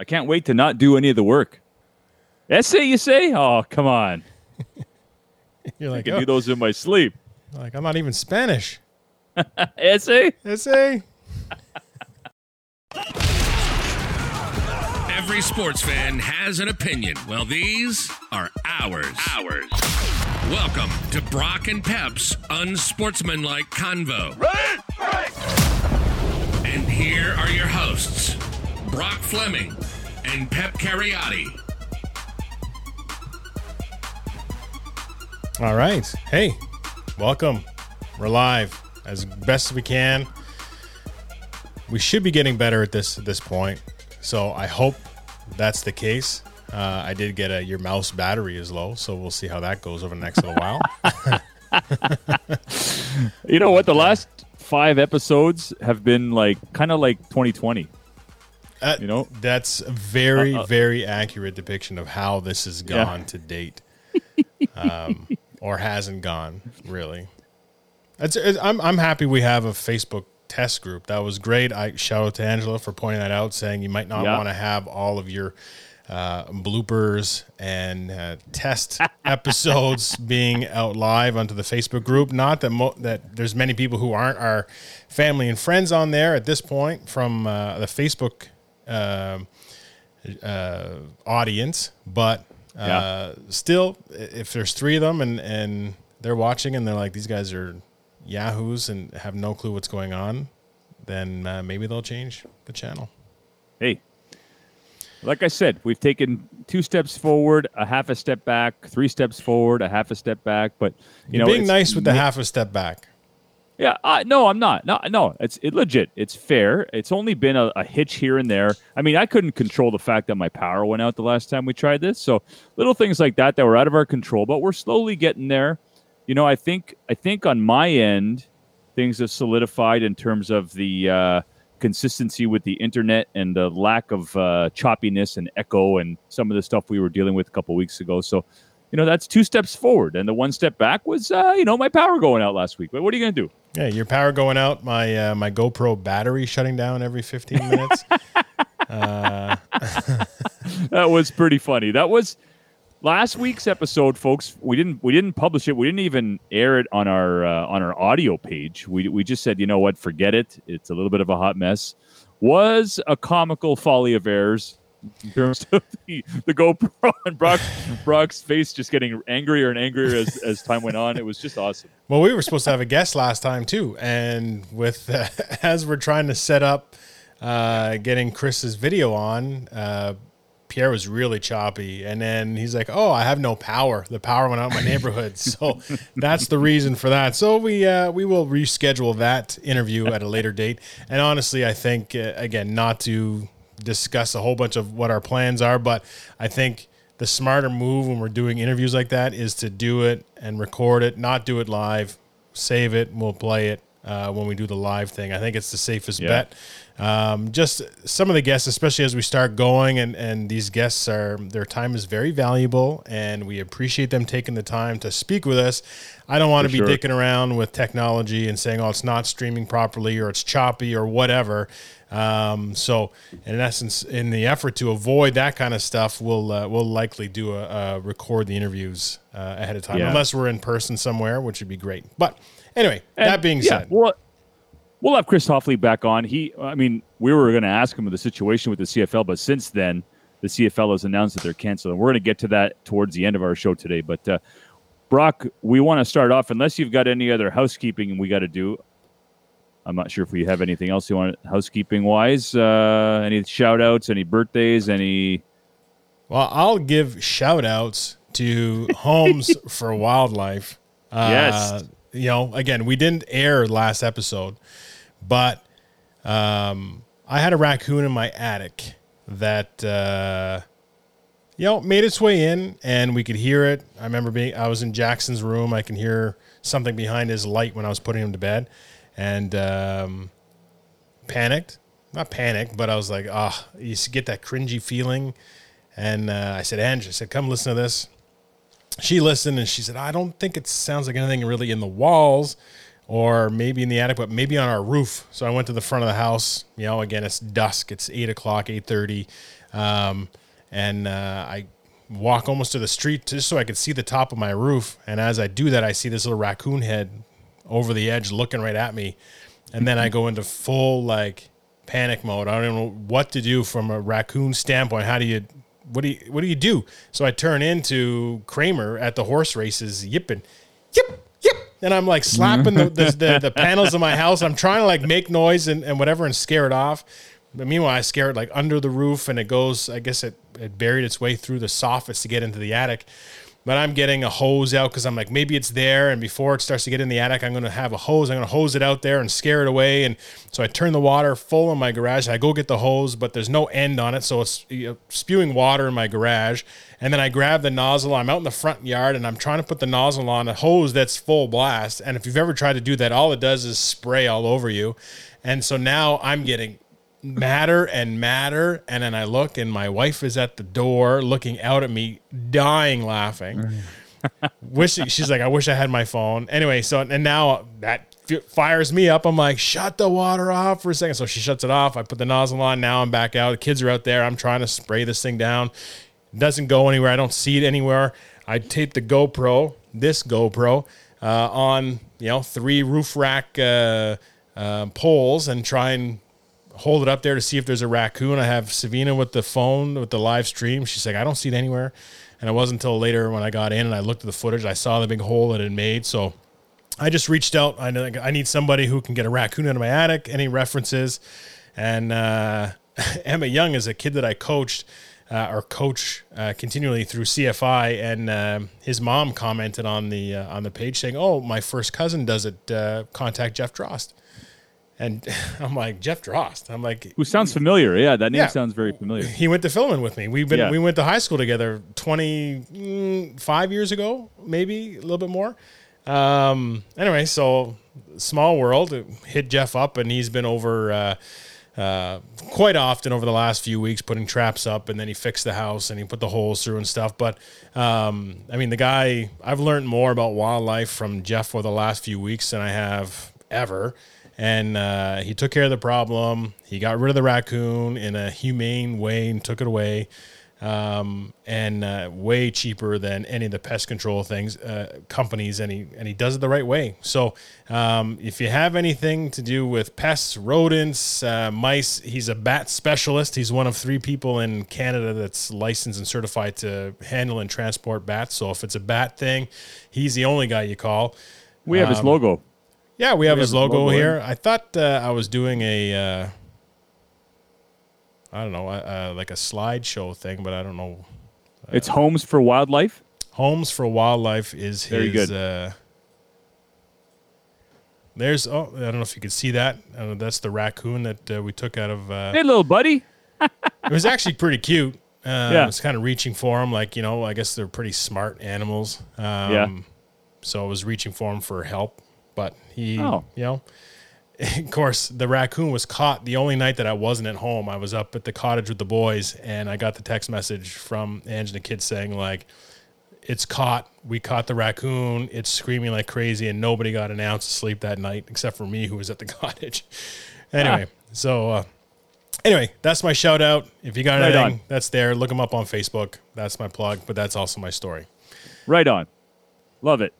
I can't wait to not do any of the work. Essay, you say? Oh, come on. You're I like, can oh, do those in my sleep. like I'm not even Spanish. Essay? Essay. Every sports fan has an opinion. Well, these are ours. Ours. Welcome to Brock and Pep's Unsportsmanlike Convo. And here are your hosts, Brock Fleming and Pep Cariotti. All right. Hey, welcome. We're live as best as we can. We should be getting better at this at this point. So I hope that's the case. Uh, I did get a your mouse battery is low, so we'll see how that goes over the next little while. You know what? The last five episodes have been like kind of like 2020. Uh, You know? that's a very Uh, uh, very accurate depiction of how this has Yeah. gone to date, um, or hasn't gone really. It's, it's, I'm I'm happy we have a Facebook test group. That was great. I shout out to Angela for pointing that out, saying you might not Yeah. want to have all of your uh, bloopers and uh, test episodes being out live onto the Facebook group. Not that mo- that there's many people who aren't our family and friends on there at this point from uh, the Facebook um uh, audience, but uh, Yeah. still, if there's three of them and and they're watching and they're like these guys are yahoos and have no clue what's going on, then uh, maybe they'll change the channel. Hey, like I said, we've taken two steps forward, a half a step back, three steps forward, a half a step back. But you know, being nice with the half a step back. Yeah, uh, no, I'm not. No, no, it's it legit. It's fair. It's only been a, a hitch here and there. I mean, I couldn't control the fact that my power went out the last time we tried this. So little things like that that were out of our control, but we're slowly getting there. You know, I think I think on my end, things have solidified in terms of the uh, consistency with the internet and the lack of uh, choppiness and echo and some of the stuff we were dealing with a couple weeks ago. So. You know that's two steps forward, and the one step back was, uh, you know, my power going out last week. But what are you gonna do? Yeah, your power going out. My uh, my GoPro battery shutting down every 15 minutes. that was pretty funny. That was last week's episode, folks. We didn't we didn't publish it. We didn't even air it on our uh, on our audio page. We we just said, you know what, forget it. It's a little bit of a hot mess. Was a comical folly of errors in terms of the, the GoPro and Brock Brock's face just getting angrier and angrier as, as time went on. It was just awesome. Well, we were supposed to have a guest last time too, and with uh, as we're trying to set up uh, getting Chris's video on, uh, Pierre was really choppy, and then he's like, "Oh, I have no power. The power went out in my neighborhood." so that's the reason for that. So we uh, we will reschedule that interview at a later date. And honestly, I think uh, again not to discuss a whole bunch of what our plans are, but I think the smarter move when we're doing interviews like that is to do it and record it, not do it live, save it, we'll play it uh, when we do the live thing. I think it's the safest Yeah. bet. Um, just some of the guests, especially as we start going, and, and these guests are their time is very valuable, and we appreciate them taking the time to speak with us. I don't want to be sure. dicking around with technology and saying, "Oh, it's not streaming properly" or "It's choppy" or whatever. Um, so, in essence, in the effort to avoid that kind of stuff, we'll uh, we'll likely do a, uh record the interviews uh, ahead of time, Yeah. unless we're in person somewhere, which would be great. But anyway, And, that being yeah, said, we'll, we'll have Chris Hoffley back on. He, I mean, we were going to ask him of the situation with the CFL, but since then, the CFL has announced that they're canceled, and we're going to get to that towards the end of our show today. But uh, Brock, we want to start off. Unless you've got any other housekeeping we got to do, I'm not sure if we have anything else you want housekeeping wise. Uh, any shout outs, any birthdays, any. Well, I'll give shout outs to Homes for Wildlife. Uh, Yes. You know, again, we didn't air last episode, but um, I had a raccoon in my attic that, uh, you know, made its way in and we could hear it. I remember being, I was in Jackson's room. I can hear something behind his light when I was putting him to bed and um, panicked. Not panicked, but I was like, ah, you get that cringy feeling. And uh, I said, Angie, I said, come listen to this. She listened and she said, I don't think it sounds like anything really in the walls or maybe in the attic, but maybe on our roof. So I went to the front of the house. You know, again, it's dusk. It's eight o'clock, eight thirty, um, and uh, I walk almost to the street just so I could see the top of my roof. And as I do that, I see this little raccoon head over the edge looking right at me, and then I go into full like panic mode. I don't even know what to do from a raccoon standpoint. How do you what do you what do you do? So I turn into Kramer at the horse races, yipping, yip, yip, and I'm like slapping the, the, the, the panels of my house. I'm trying to like make noise and, and whatever and scare it off. But meanwhile, I scare it like under the roof, and it goes. I guess it, it buried its way through the soffits to get into the attic. But I'm getting a hose out because I'm like, maybe it's there. And before it starts to get in the attic, I'm going to have a hose. I'm going to hose it out there and scare it away. And so I turn the water full in my garage. I go get the hose, but there's no end on it. So it's you know, spewing water in my garage. And then I grab the nozzle. I'm out in the front yard and I'm trying to put the nozzle on a hose that's full blast. And if you've ever tried to do that, all it does is spray all over you. And so now I'm getting madder and madder. And then I look, and my wife is at the door looking out at me, dying laughing. wish she's like, I wish I had my phone. Anyway, so and now that fires me up. I'm like, shut the water off for a second. So she shuts it off. I put the nozzle on. Now I'm back out. The kids are out there. I'm trying to spray this thing down. It doesn't go anywhere. I don't see it anywhere. I tape the GoPro, this GoPro, uh, on you know three roof rack uh, uh, poles and try and hold it up there to see if there's a raccoon. I have Savina with the phone with the live stream. She's like, I don't see it anywhere. And it wasn't until later when I got in and I looked at the footage, I saw the big hole that it made. So I just reached out. I I need somebody who can get a raccoon out of my attic. Any references? And uh, Emma Young is a kid that I coached. Uh, or coach uh, continually through CFI, and uh, his mom commented on the uh, on the page saying, "Oh, my first cousin does it. Uh, contact Jeff Drost." And I'm like, Jeff Drost. I'm like, Who sounds familiar? Yeah, that name Yeah. sounds very familiar. he went to Philemon with me. We've been Yeah. we went to high school together 25 years ago, maybe a little bit more. Um, anyway, so small world hit Jeff up, and he's been over uh, uh, quite often over the last few weeks, putting traps up, and then he fixed the house and he put the holes through and stuff. But um, I mean, the guy, I've learned more about wildlife from Jeff for the last few weeks than I have ever. And uh, he took care of the problem. He got rid of the raccoon in a humane way and took it away um, and uh, way cheaper than any of the pest control things uh, companies, and he and he does it the right way. So um, if you have anything to do with pests, rodents, uh, mice, he's a bat specialist. He's one of three people in Canada that's licensed and certified to handle and transport bats. So if it's a bat thing, he's the only guy you call. We have his Um, logo. Yeah, we have We his have logo here. I thought uh, I was doing a, uh, I don't know, uh, uh, like a slideshow thing, but I don't know. It's Homes for Wildlife. Homes for Wildlife is Very his. good. Uh, there's oh I don't know if you can see that. Uh, that's the raccoon that uh, we took out of. Uh, Hey, little buddy. it was actually pretty cute. Uh, Yeah. I was kind of reaching for him, like you know. I guess they're pretty smart animals. Um, Yeah. So I was reaching for him for help, but he, Oh. you know, of course, the raccoon was caught the only night that I wasn't at home. I was up at the cottage with the boys, and I got the text message from Ange and the kids saying like, "It's caught. We caught the raccoon. It's screaming like crazy, and nobody got an ounce of sleep that night except for me, who was at the cottage." anyway, so uh, anyway, that's my shout out. If you got Right anything, on. that's there. Look them up on Facebook. That's my plug, but that's also my story. Right on. Love it.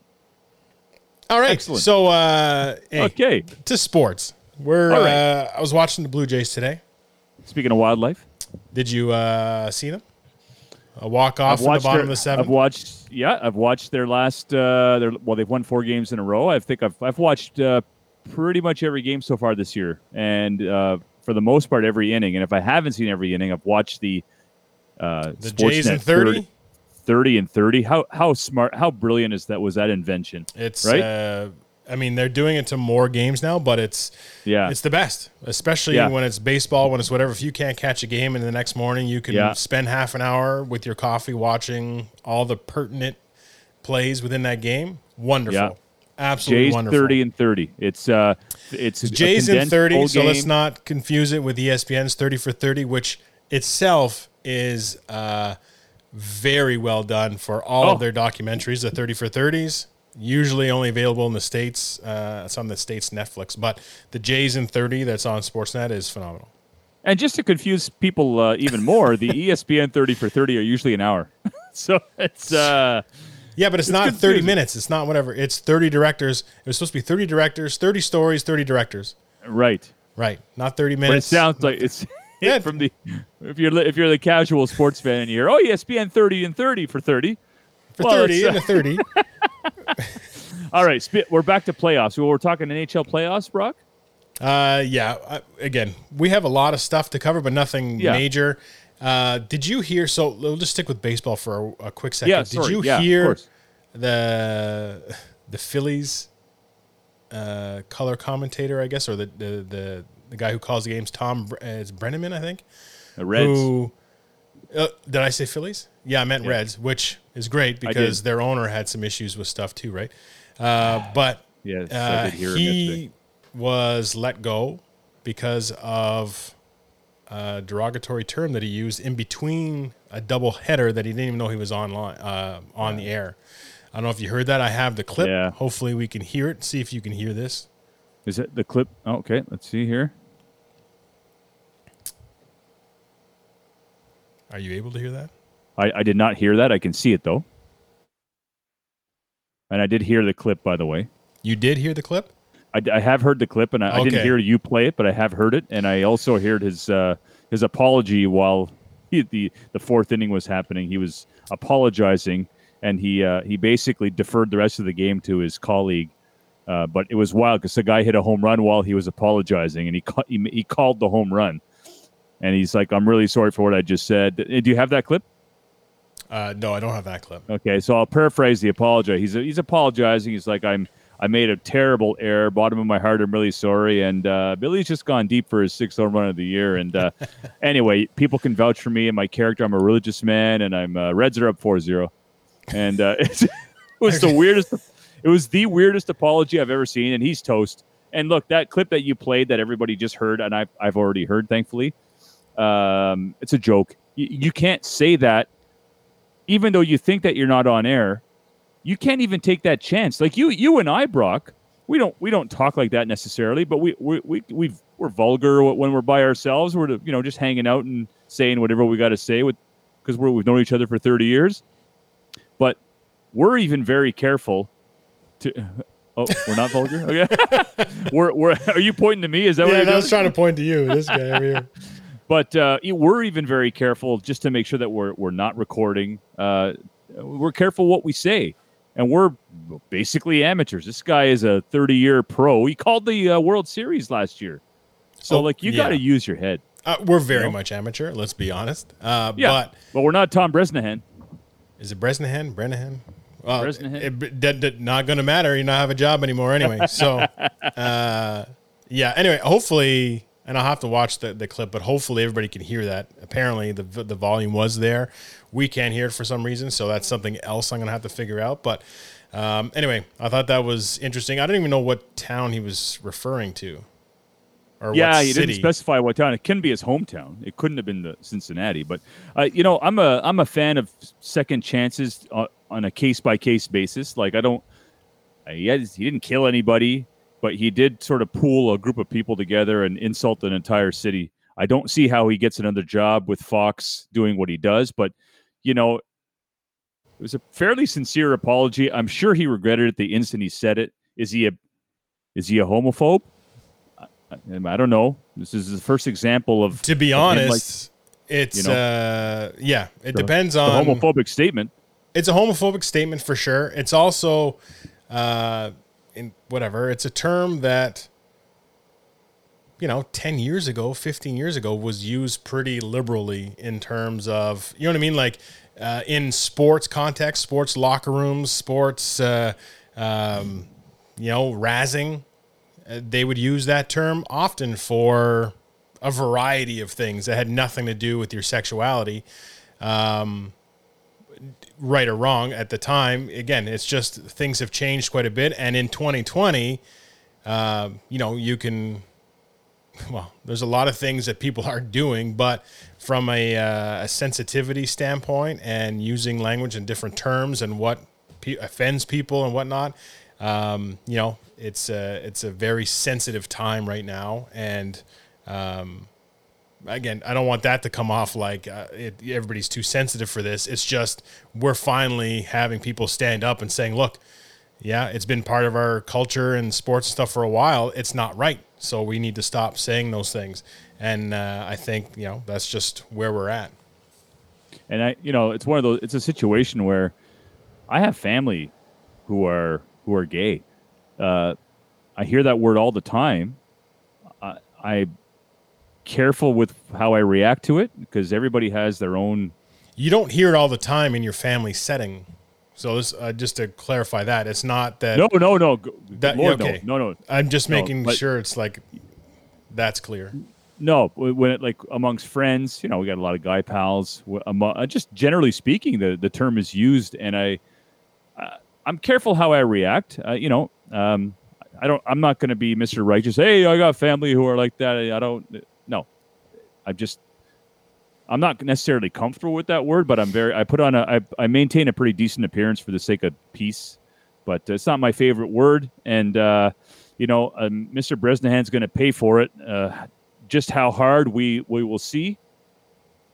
All right. Excellent. So, uh, hey, Okay. to sports. We're. All right. Uh, I was watching the Blue Jays today. Speaking of wildlife, Did you uh, see them? A walk off at the bottom their- of the seventh. I've watched. Yeah, I've watched their last. Uh, their well, they've won four games in a row. I think I've I've watched uh, pretty much every game so far this year, and uh, for the most part, every inning. And if I haven't seen every inning, I've watched the. Uh, the Sportsnet Jays in thirty. 30, 30 and 30 how how smart how brilliant is that was that invention It's. Right? Uh, I mean, they're doing it to more games now, but it's yeah it's the best, especially Yeah. when it's baseball, when it's whatever. If you can't catch a game, and the next morning you can Yeah. spend half an hour with your coffee watching all the pertinent plays within that game. Wonderful, Yeah. absolutely Jays wonderful. 30 and 30 it's uh it's Jays in 30, full so let's not confuse it with ESPN's 30 for 30, which itself is uh, very well done for all Oh. of their documentaries, the 30 for 30s. Usually only available in the states. Uh, it's on the states Netflix, but the Jays in 30 that's on Sportsnet is phenomenal. And just to confuse people uh, even more, the ESPN 30 for 30 are usually an hour. so it's uh, Yeah, but it's, It's not 30 minutes. It's not whatever. It's 30 directors. It was supposed to be 30 directors, 30 stories, 30 directors. right. Right. Not 30 But it minutes. sounds like it's Yeah. from the if you're if you're the casual sports fan and you hear oh ESPN 30 and 30 for 30. for well, 30 it's, uh, and a 30. All right, we're back to playoffs. Well, we're talking NHL playoffs, Brock. Uh, yeah. Uh, again, we have a lot of stuff to cover, but nothing Yeah. major. Uh, did you hear? So we'll just stick with baseball for a, a quick second. Yeah, did you Yeah, hear the the Phillies uh, color commentator? I guess, or the the the, the guy who calls the games, Tom. Uh, it's Brennaman, I think. The Reds. Who, uh, did I say Phillies? Yeah, I meant Reds, which is great because their owner had some issues with stuff too, right? Uh, but Yes, uh, he was let go because of a derogatory term that he used in between a double header that he didn't even know he was online uh, on the air. I don't know if you heard that. I have the clip. Yeah. Hopefully, we can hear it. See if you can hear this. Is it the clip? Oh, okay, let's see here. Are you able to hear that? I, I did not hear that. I can see it though. And I did hear the clip, by the way. You did hear the clip. I, I have heard the clip, and I, I didn't hear you play it, but I have heard it, and I also heard his uh, his apology while he, the the fourth inning was happening. He was apologizing, and he uh, he basically deferred the rest of the game to his colleague. Uh, but it was wild because the guy hit a home run while he was apologizing, and he, ca- he he called the home run, and he's like, "I'm really sorry for what I just said." Uh, Do you have that clip? Uh, no, I don't have that clip. Okay, so I'll paraphrase the apology. He's he's apologizing. He's like, I'm I made a terrible error. Bottom of my heart, I'm really sorry. And uh, Billy's just gone deep for his sixth home run of the year. And uh, anyway, people can vouch for me and my character. I'm a religious man, and I'm uh, Reds are up 4-0. And uh, it's, it was the weirdest. It was the weirdest apology I've ever seen, and he's toast. And look, that clip that you played that everybody just heard, and I've I've already heard, thankfully. Um, it's a joke. You, you can't say that even though you think that you're not on air, you can't even take that chance. Like you, you and I, Brock, we don't we don't talk like that necessarily, but we we we we've, we're vulgar when we're by ourselves. We're you know just hanging out and saying whatever we got to say with because we're we've known each other for thirty years. But we're even very careful to. Oh, we're not vulgar. Okay, we're we're. Are you pointing to me? Is that what Yeah, you're and I was trying to point to you. This guy over here. but uh, we're even very careful just to make sure that we're we're not recording. Uh, we're careful what we say, and we're basically amateurs. This guy is a 30 year pro. He called the uh, World Series last year, so Oh, like you yeah. got to use your head. Uh, we're very No. much amateur. Let's be honest. Uh, Yeah, But but we're not Tom Bresnahan. Is it Bresnahan? Brennahan? Well, Bresnahan. it, it, that not going to matter. You don't have a job anymore anyway. So, uh, yeah. Anyway, hopefully, and I'll have to watch the, the clip, but hopefully everybody can hear that. Apparently, the the volume was there. We can't hear it for some reason, so that's something else I'm going to have to figure out. But um, anyway, I thought that was interesting. I didn't even know what town he was referring to, or Yeah, he didn't specify what town. It couldn't be his hometown. It couldn't have been the Cincinnati. But uh, you know, I'm a I'm a fan of second chances on, on a case by case basis. Like I don't, uh, he, has, he didn't kill anybody, but he did sort of pool a group of people together and insult an entire city. I don't see how he gets another job with Fox doing what he does, but you know, it was a fairly sincere apology. I'm sure he regretted it the instant he said it. Is he a is he a homophobe? I, I don't know. This is the first example of to be of him, like, honest, it's you know, uh, yeah. It the- depends the on homophobic statement. it's a homophobic statement for sure. It's also, uh, in whatever, it's a term that, you know, 10 years ago, 15 years ago was used pretty liberally in terms of, you know what I mean? Like uh, in sports context, sports locker rooms, sports, uh, um, you know, razzing, uh, they would use that term often for a variety of things that had nothing to do with your sexuality right or wrong at the time. Again, it's just things have changed quite a bit. And in 2020, uh, you know, you can, well, there's a lot of things that people are doing, but from a, uh, a sensitivity standpoint and using language in different terms and what pe- offends people and whatnot. Um, you know, it's a it's a very sensitive time right now, and um, again, I don't want that to come off like uh, it, everybody's too sensitive for this. It's just we're finally having people stand up and saying, "Look, yeah, it's been part of our culture and sports and stuff for a while. It's not right, so we need to stop saying those things." And uh, I think you know that's just where we're at. And I, you know, it's one of those. It's a situation where I have family who are who are gay. Uh, I hear that word all the time. I, I careful with how I react to it because everybody has their own. You don't hear it all the time in your family setting. So this, uh, just to clarify that, it's not that. No, no, no. That- Lord, okay. no, no, no. I'm just No, making but- sure it's like that's clear. No, when it like amongst friends, you know, we got a lot of guy pals. w- amo- uh, Just generally speaking, the the term is used, and I, uh, I'm careful how I react. Uh, you know, um, I don't. I'm not going to be Mr. Righteous. Hey, I got family who are like that. I don't. No, I just. I'm not necessarily comfortable with that word, but I'm very. I put on a. I, I maintain a pretty decent appearance for the sake of peace, but it's not my favorite word, and uh, you know, um, Mr. Bresnahan's going to pay for it. Uh, just how hard we we will see.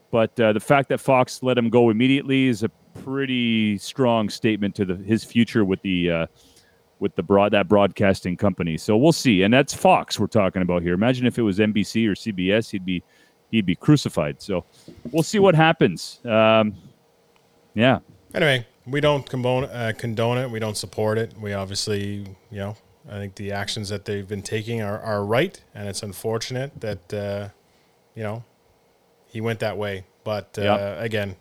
But uh, the fact that Fox let him go immediately is a pretty strong statement to the, his future with the uh, with the broad that broadcasting company. So we'll see. And that's Fox we're talking about here. Imagine if it was NBC or CBS, he'd be he'd be crucified. So we'll see what happens. Um, yeah. Anyway, we don't condone, uh, condone it. We don't support it. We obviously, you know, I think the actions that they've been taking are, are right, and it's unfortunate that, uh, you know, he went that way. But uh, Yeah. again,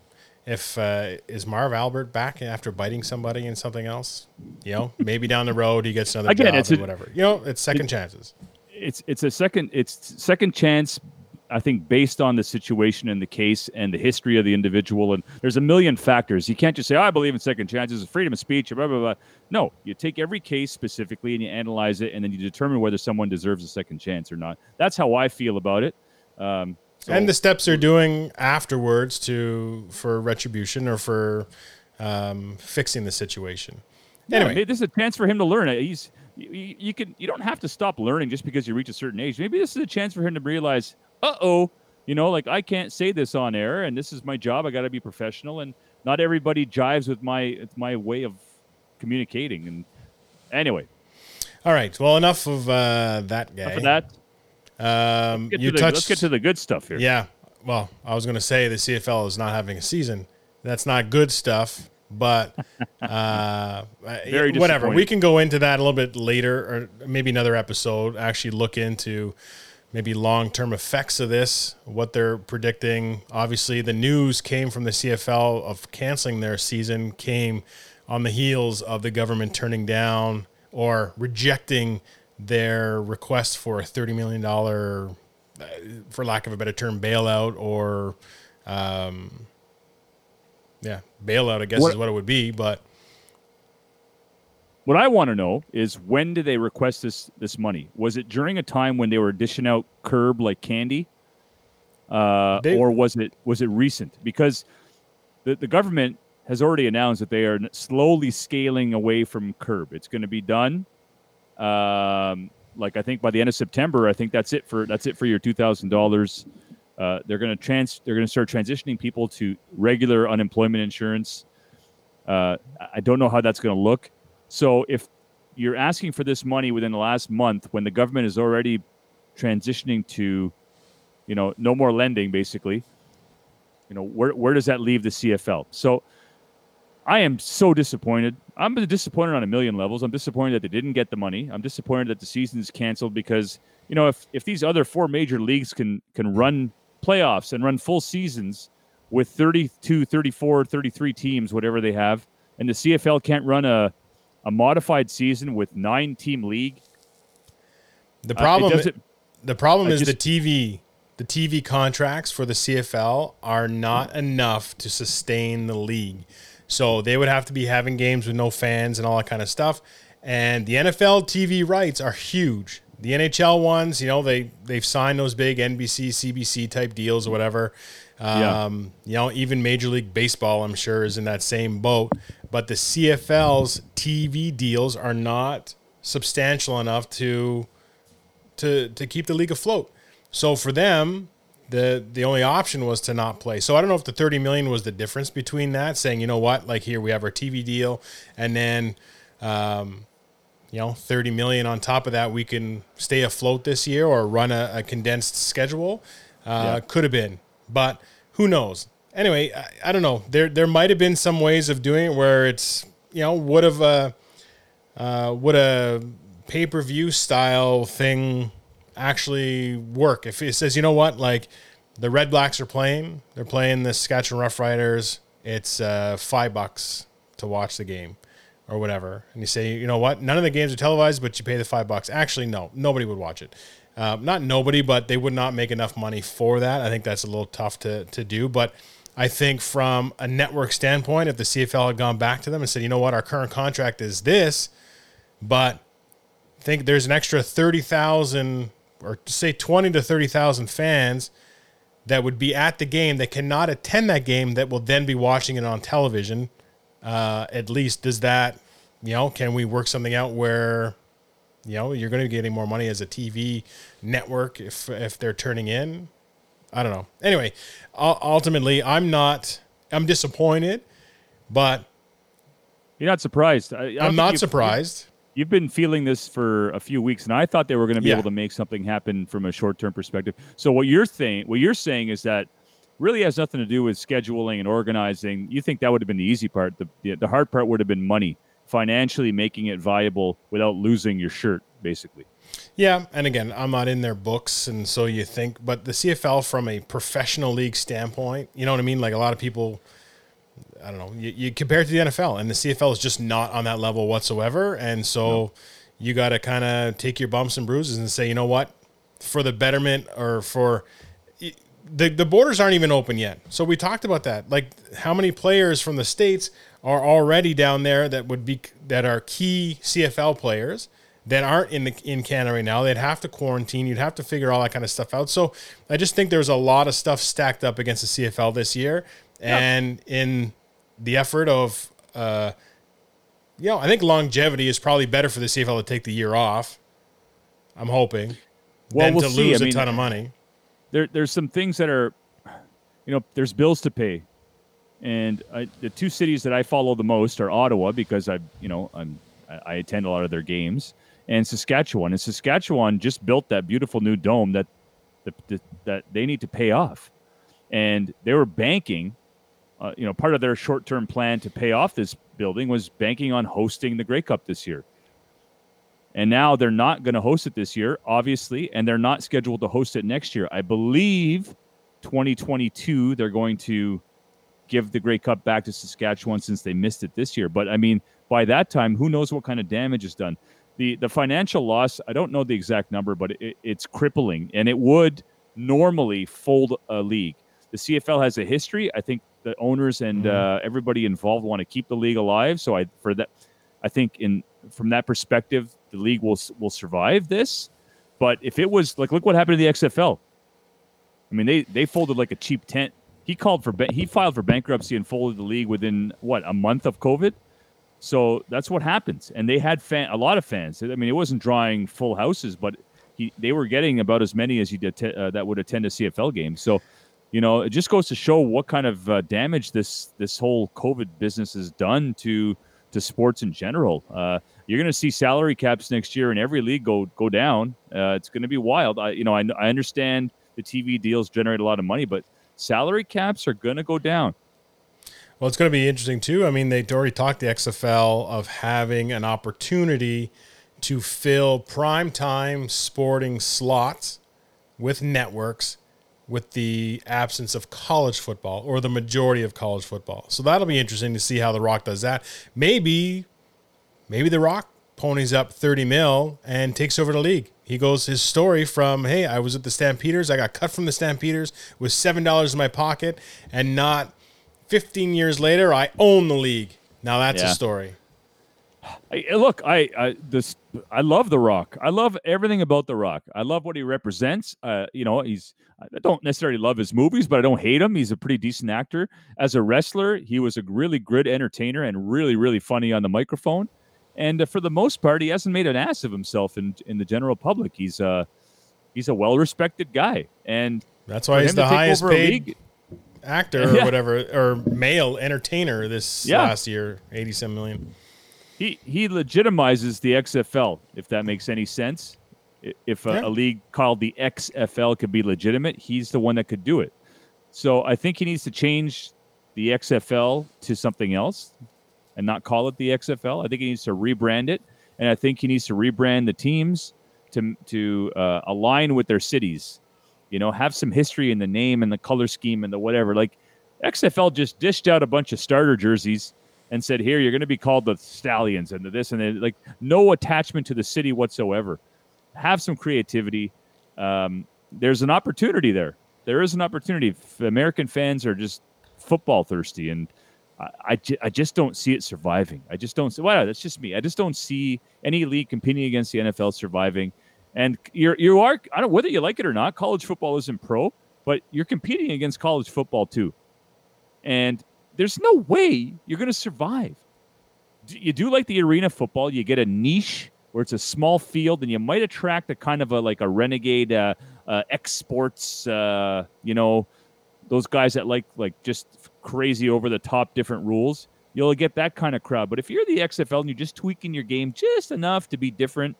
if uh, is Marv Albert back after biting somebody and something else, you know, maybe down the road he gets another Again, job it's and a- whatever. You know, it's second chances. it's it's a second it's second chance i think based on the situation and the case and the history of the individual and there's a million factors you can't just say oh, i believe in second chances freedom of speech blah blah blah no you take every case specifically and you analyze it and then you determine whether someone deserves a second chance or not that's how i feel about it um, so- and the steps they're doing afterwards to for retribution or for um, fixing the situation. Anyway, maybe this is a chance for him to learn. He's you, you can you don't have to stop learning just because you reach a certain age. Maybe this is a chance for him to realize, uh oh, you know, like I can't say this on air, and this is my job. I got to be professional, and not everybody jives with my it's my way of communicating. And anyway, all right. Well, enough of uh, that guy. of that, Um, you the, touched. let's get to the good stuff here. yeah. Well, I was going to say the CFL is not having a season. That's not good stuff. But uh, Very whatever. We can go into that a little bit later, or maybe another episode. Actually, look into maybe long term effects of this, what they're predicting. Obviously, the news came from the CFL of canceling their season, came on the heels of the government turning down or rejecting their request for a $30 million, uh, for lack of a better term, bailout or, um, yeah, bailout, I guess What- is what it would be. But What I want to know is when did they request this this money? Was it during a time when they were dishing out CERB like candy, uh, They- or was it was it recent? Because the the government has already announced that they are slowly scaling away from CERB. It's going to be done. Um, like I think by the end of September, I think that's it for that's it for your two thousand dollars. Uh, they're going to trans they're going to start transitioning people to regular unemployment insurance. Uh, I don't know how that's going to look. So if you're asking for this money within the last month, when the government is already transitioning to, you know, no more lending, basically, you know, where where does that leave the CFL? So I am so disappointed. I'm disappointed on a million levels. I'm disappointed that they didn't get the money. I'm disappointed that the season is canceled because you know if if these other four major leagues can can run playoffs and run full seasons with 32, 34, 33 teams, whatever they have, and the CFL can't run a a modified season with nine team league. the uh, problem, doesn't- the problem I is just- the TV. The TV contracts for the CFL are not enough to sustain the league. So they would have to be having games with no fans and all that kind of stuff. And the NFL TV rights are huge. The NHL ones, you know, they they've signed those big NBC, CBC type deals or whatever. Yeah. Um, You know, even Major League Baseball, I'm sure, is in that same boat. But the CFL's TV deals are not substantial enough to to to keep the league afloat. So for them, the the only option was to not play. So I don't know if the 30 million was the difference between that, saying, you know what, like here we have our TV deal, and then um, you know, 30 million on top of that, we can stay afloat this year or run a, a condensed schedule. Uh, Yeah. Could have been, but who knows? Anyway, I, I don't know. There there might have been some ways of doing it where it's you know would have uh, uh, would a pay per view style thing actually work if it says you know what like the Redblacks are playing, they're playing the Saskatchewan Roughriders. It's uh, five bucks to watch the game or whatever. And you say, you know what? None of the games are televised, but you pay the five bucks. Actually, no, nobody would watch it. Uh, not nobody, but they would not make enough money for that. I think that's a little tough to, to do. But I think from a network standpoint, if the CFL had gone back to them and said, you know what, our current contract is this, but I think there's an extra 30,000 or say 20 to 30,000 fans that would be at the game that cannot attend that game that will then be watching it on television uh, at least does that you know can we work something out where you know you're going to be getting more money as a tv network if if they're turning in i don't know anyway ultimately i'm not i'm disappointed but You're not surprised. I, think not you've- surprised You've been feeling this for a few weeks, and I thought they were going to be Yeah. able to make something happen from a short-term perspective. So what you're saying, what you're saying is that really has nothing to do with scheduling and organizing. You think that would have been the easy part. The, the the hard part would have been money, financially making it viable without losing your shirt, basically. Yeah, and again, I'm not in their books, and so you think, but the CFL from a professional league standpoint, you know what I mean? Like a lot of people, I don't know, you, you compare it to the NFL, and the CFL is just not on that level whatsoever, and so you got to kind of take your bumps and bruises and say, you know what, for the betterment or for the the borders aren't even open yet. So we talked about that. Like how many players from the states are already down there that would be that are key CFL players that aren't in the in Canada right now. They'd have to quarantine. You'd have to figure all that kind of stuff out. So I just think there's a lot of stuff stacked up against the CFL this year, and in the effort of. Uh, you know, I think longevity is probably better for the CFL to take the year off. I'm hoping. Well, than we'll to see. lose I a mean, ton of money. there there's some things that are you know there's bills to pay and I, the two cities that i follow the most are ottawa because i you know i'm I- i attend a lot of their games and saskatchewan and saskatchewan just built that beautiful new dome that that, that, they need to pay off and they were banking uh, you know part of their short-term plan to pay off this building was banking on hosting the grey cup this year and now they're not going to host it this year, obviously, and they're not scheduled to host it next year. I believe 2022 they're going to give the Grey Cup back to Saskatchewan since they missed it this year. But I mean, by that time, who knows what kind of damage is done? The the financial loss, I don't know the exact number, but it, it's crippling, and it would normally fold a league. The CFL has a history. I think the owners and uh, everybody involved want to keep the league alive. So I for that, I think in from that perspective, the league will will survive this. But if it was like, look what happened to the XFL. I mean, they they folded like a cheap tent. He called for he filed for bankruptcy and folded the league within what a month of COVID. So that's what happens. And they had fan a lot of fans. I mean, it wasn't drawing full houses, but he they were getting about as many as he did uh, that would attend a CFL game. So, you know, it just goes to show what kind of uh, damage this this whole COVID business has done to to sports in general. Uh, you're going to see salary caps next year in every league go go down. Uh, it's going to be wild. I you know I, I understand the TV deals generate a lot of money, but salary caps are going to go down. Well, it's going to be interesting too. I mean, they already talked the XFL of having an opportunity to fill prime time sporting slots with networks with the absence of college football or the majority of college football. So that'll be interesting to see how The Rock does that. Maybe, maybe The Rock ponies up 30 mil and takes over the league. He goes his story from, hey, I was at the Stampeders. I got cut from the Stampeders with $7 in my pocket and not 15 years later, I own the league. Now that's Yeah. a story. I, look, I, I this I love The Rock. I love everything about The Rock. I love what he represents. Uh, you know, he's I don't necessarily love his movies, but I don't hate him. He's a pretty decent actor. As a wrestler, he was a really good entertainer and really, really funny on the microphone. And uh, for the most part, he hasn't made an ass of himself in in the general public. He's uh he's a well respected guy, and that's why he's the highest paid league, actor or whatever or male entertainer this yeah. last year, eighty seven million. He he legitimizes the XFL, if that makes any sense. If a, yeah. a league called the XFL could be legitimate, he's the one that could do it. So I think he needs to change the XFL to something else and not call it the XFL. I think he needs to rebrand it, and I think he needs to rebrand the teams to to uh, align with their cities. You know, have some history in the name and the color scheme and the whatever. Like XFL just dished out a bunch of starter jerseys and said, "Here, you're going to be called the Stallions and the this and the, like no attachment to the city whatsoever. Have some creativity. Um, there's an opportunity there. There is an opportunity. American fans are just football thirsty, and I, I, I, just don't see it surviving. I just don't see. Well, that's just me. I just don't see any league competing against the NFL surviving. And you're you are I don't whether you like it or not. College football isn't pro, but you're competing against college football too. And there's no way you're going to survive. You do like the arena football. You get a niche where it's a small field, and you might attract a kind of a like a renegade uh, uh, exports. Uh, you know, those guys that like like just crazy over the top different rules. You'll get that kind of crowd. But if you're the XFL and you're just tweaking your game just enough to be different,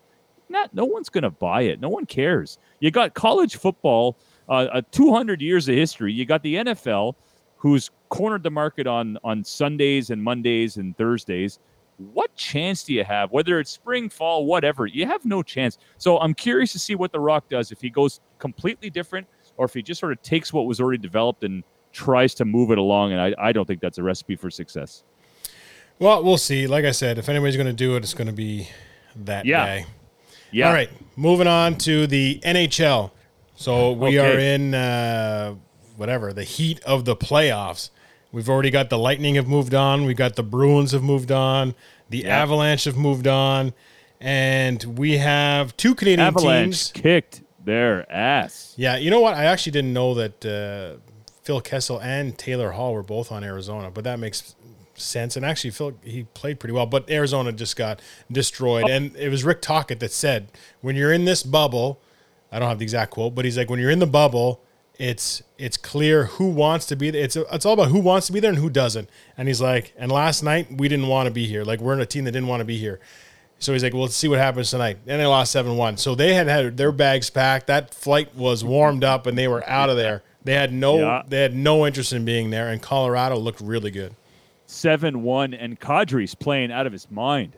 not no one's going to buy it. No one cares. You got college football, uh, 200 years of history. You got the NFL, who's cornered the market on on Sundays and Mondays and Thursdays. What chance do you have? Whether it's spring, fall, whatever, you have no chance. So I'm curious to see what The Rock does if he goes completely different or if he just sort of takes what was already developed and tries to move it along. And I, I don't think that's a recipe for success. Well, we'll see. Like I said, if anybody's going to do it, it's going to be that yeah. guy. Yeah. All right. Moving on to the NHL. So we okay. are in uh, whatever the heat of the playoffs. We've already got the Lightning have moved on. We've got the Bruins have moved on. The. Avalanche have moved on, and we have two Canadian Avalanche teams kicked their ass. Yeah, you know what? I actually didn't know that uh, Phil Kessel and Taylor Hall were both on Arizona, but that makes sense. And actually, Phil he played pretty well, but Arizona just got destroyed. And it was Rick Tocchet that said, "When you're in this bubble, I don't have the exact quote, but he's like, when you're in the bubble." it's it's clear who wants to be there. It's it's all about who wants to be there and who doesn't. And he's like, and last night we didn't want to be here. Like we're in a team that didn't want to be here. So he's like, well, let's see what happens tonight. And they lost seven one. So they had had their bags packed. That flight was warmed up, and they were out of there. They had no yeah. they had no interest in being there. And Colorado looked really good. Seven one, and Kadri's playing out of his mind.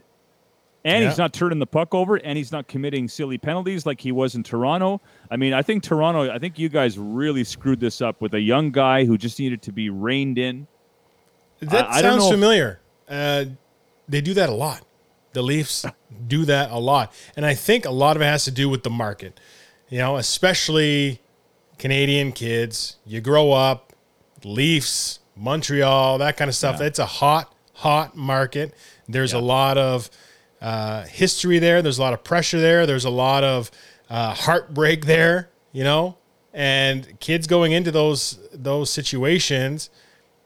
And yeah. he's not turning the puck over, and he's not committing silly penalties like he was in Toronto. I mean, I think Toronto, I think you guys really screwed this up with a young guy who just needed to be reined in. That I, sounds I familiar. Uh, they do that a lot. The Leafs do that a lot. And I think a lot of it has to do with the market. You know, especially Canadian kids. You grow up, Leafs, Montreal, that kind of stuff. Yeah. It's a hot, hot market. There's yeah. a lot of uh, history there. There's a lot of pressure there. There's a lot of uh, heartbreak there, you know, and kids going into those those situations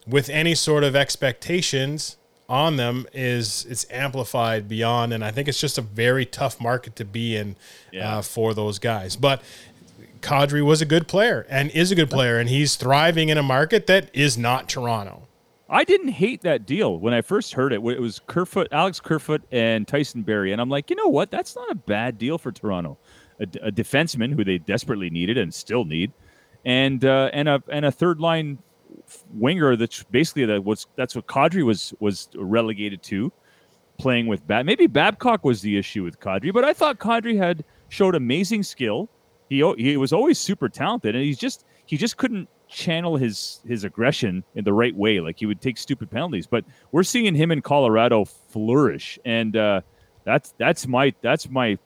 with any sort of expectations on them is it's amplified beyond, and I think it's just a very tough market to be in yeah. uh, for those guys. But Kadri was a good player and is a good player, and he's thriving in a market that is not Toronto. I didn't hate that deal when I first heard it. It was Kerfoot, Alex Kerfoot, and Tyson Barrie, and I'm like, you know what? That's not a bad deal for Toronto. A, a defenseman who they desperately needed and still need, and uh, and a and a third line winger that's basically that was that's what Kadri was was relegated to, playing with Bab. Maybe Babcock was the issue with Kadri, but I thought Kadri had showed amazing skill. He he was always super talented, and he's just he just couldn't channel his his aggression in the right way. Like he would take stupid penalties, but we're seeing him in Colorado flourish, and uh, that's that's my that's my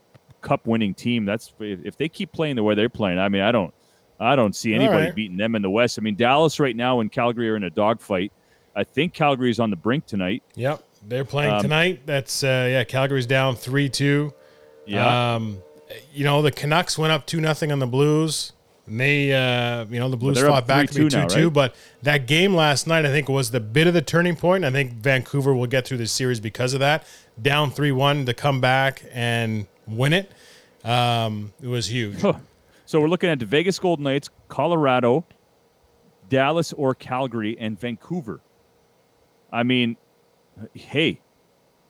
cup winning team. That's if they keep playing the way they're playing. I mean, I don't I don't see anybody right. beating them in the West. I mean, Dallas right now and Calgary are in a dogfight. I think Calgary is on the brink tonight. Yep. They're playing Um, tonight. That's uh, yeah. Calgary's down three two. Yeah. Um, you know the Canucks went up two nothing on the Blues. And they, uh, you know, the Blues they're fought back to be 3-2 two now, two. right? But that game last night, I think, was the bit of the turning point. I think Vancouver will get through this series because of that. Down three one to come back and win it. Um, it was huge. Huh. So we're looking at the Vegas Golden Knights, Colorado, Dallas or Calgary, and Vancouver. I mean, hey,